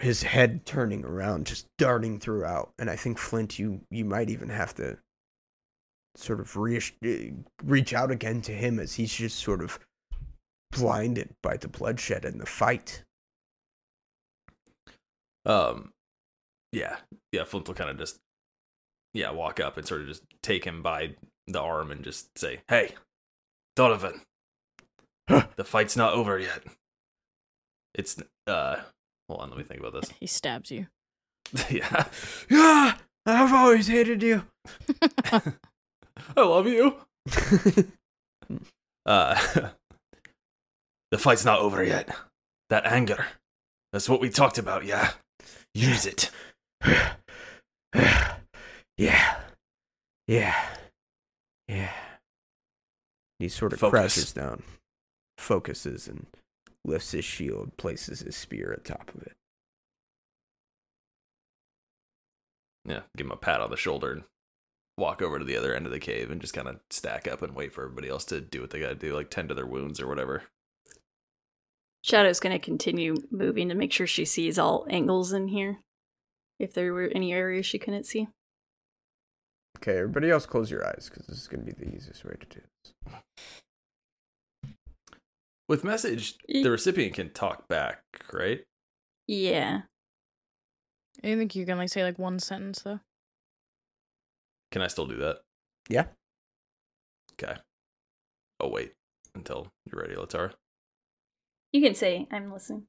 his head turning around, just darting throughout. And I think Flint, you you might even have to sort of reach reach out again to him as he's just sort of blinded by the bloodshed and the fight. Um, yeah, yeah. Flint will kind of just, yeah, walk up and sort of just take him by the arm and just say, "Hey, Donovan. The fight's not over yet. It's uh, hold on, let me think about this. <laughs> He stabs you. <laughs> yeah. Yeah, I've always hated you. <laughs> I love you. Uh, the fight's not over yet. That anger. That's what we talked about, yeah? Use it. <sighs> yeah. Yeah. Yeah. He sort of Focus. crouches down, focuses, and lifts his shield, places his spear atop of it. Yeah, give him a pat on the shoulder and walk over to the other end of the cave and just kind of stack up and wait for everybody else to do what they gotta do, like tend to their wounds or whatever. Shadow's going to continue moving to make sure she sees all angles in here. If there were any areas she couldn't see. Okay, everybody else close your eyes because this is going to be the easiest way to do this. With message, the recipient can talk back, right? Yeah. I think you can like say like one sentence though. Can I still do that? Yeah. Okay. Oh wait until you're ready, Latara. You can say, I'm listening.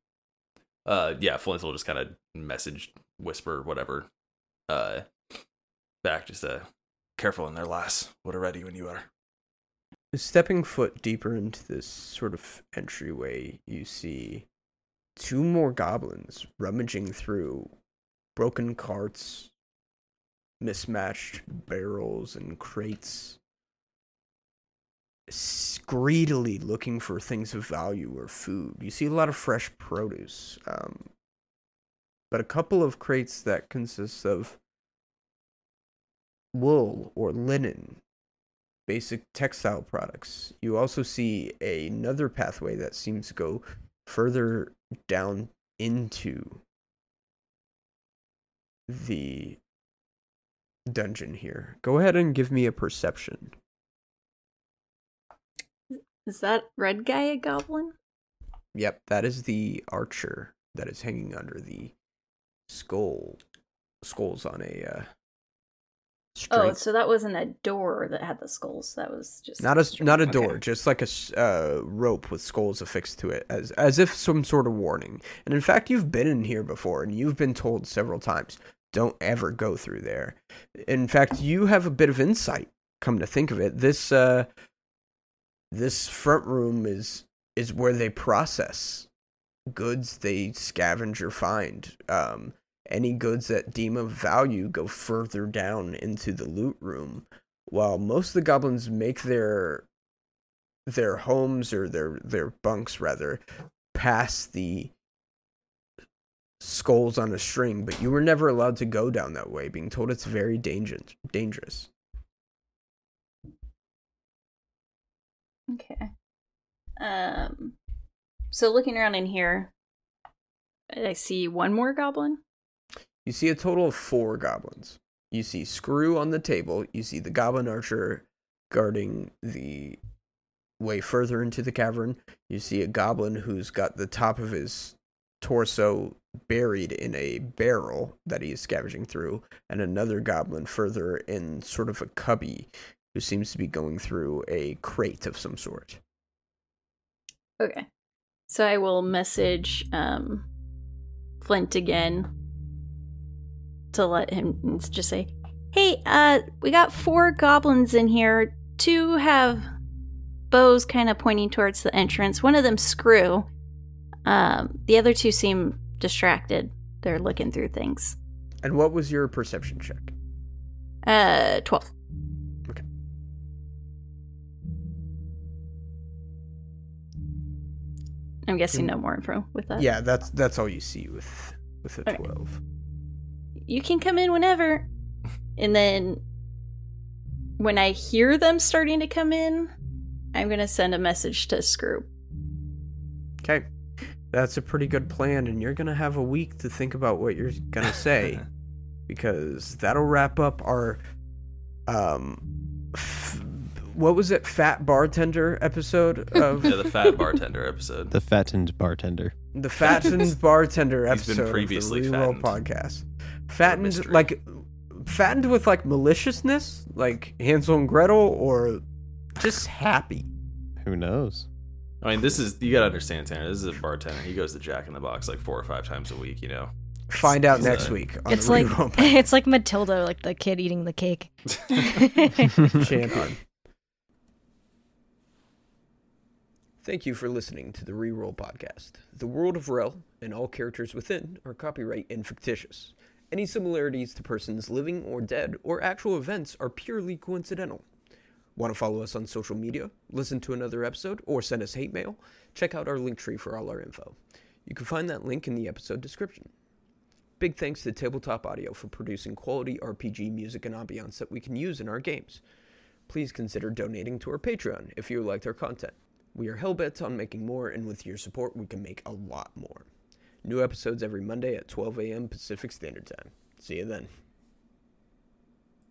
Uh, yeah, Flint will just kind of message, whisper, whatever, uh, back. Just uh, careful in there, lass. What are ready when you are. Stepping foot deeper into this sort of entryway, you see two more goblins rummaging through broken carts, mismatched barrels, and crates, greedily looking for things of value or food. You see a lot of fresh produce, um, but a couple of crates that consist of wool or linen basic textile products. You also see another pathway that seems to go further down into the dungeon here. Go ahead and give me a perception. Is that red guy a goblin? Yep, that is the archer that is hanging under the skull skulls on a uh Oh, so that wasn't a door that had the skulls. That was just not a straight- not a okay. door, just like a uh, rope with skulls affixed to it, as as if some sort of warning. And in fact, you've been in here before, and you've been told several times, don't ever go through there. In fact, you have a bit of insight. Come to think of it, this uh, this front room is is where they process goods they scavenge or find. Um, any goods that deem of value go further down into the loot room while most of the goblins make their their homes or their their bunks rather past the skulls on a string but you were never allowed to go down that way being told it's very dangerous dangerous Okay. Um. So looking around in here, I see one more goblin. You see a total of four goblins. You see screw on the table. You see the goblin archer guarding the way further into the cavern. You see a goblin who's got the top of his torso buried in a barrel that he is scavenging through and another goblin further in sort of a cubby who seems to be going through a crate of some sort. Okay. So I will message um Flint again to let him just say, "Hey, uh we got four goblins in here. Two have bows kind of pointing towards the entrance. One of them screw. Um the other two seem distracted. They're looking through things. and what was your perception check Uh 12. Okay. I'm guessing no more info with that. yeah that's that's all you see with with a Okay. 12 you can come in whenever. And then when I hear them starting to come in, I'm going to send a message to Screw. Okay. That's a pretty good plan, and you're going to have a week to think about what you're going to say <laughs> because that'll wrap up our. Um, f- what was it? Fat bartender episode <laughs> of yeah, the fat bartender episode. The fattened bartender. the fattened <laughs> bartender He's been episode previously of the Reroll fattened. podcast. Fattened, like fattened with like maliciousness, like Hansel and Gretel, or just happy. Who knows? I mean, this is you gotta understand, Tanner. This is a bartender. He goes to Jack in the Box like four or five times a week. You know. Find out So- next week. On It's the like Reroll <laughs> it's like Matilda, like the kid eating the cake. <laughs> champion. Thank you for listening to the Reroll podcast. The world of Rel and all characters within are copyright and fictitious. Any similarities to persons living or dead or actual events are purely coincidental. Want to follow us on social media, listen to another episode, or send us hate mail? Check out our link tree for all our info. You can find that link in the episode description. Big thanks to Tabletop Audio for producing quality RPG music and ambiance that we can use in our games. Please consider donating to our Patreon if you liked our content. We are hellbent on making more, and with your support, we can make a lot more. New episodes every Monday at 12 a.m. Pacific Standard Time. See you then.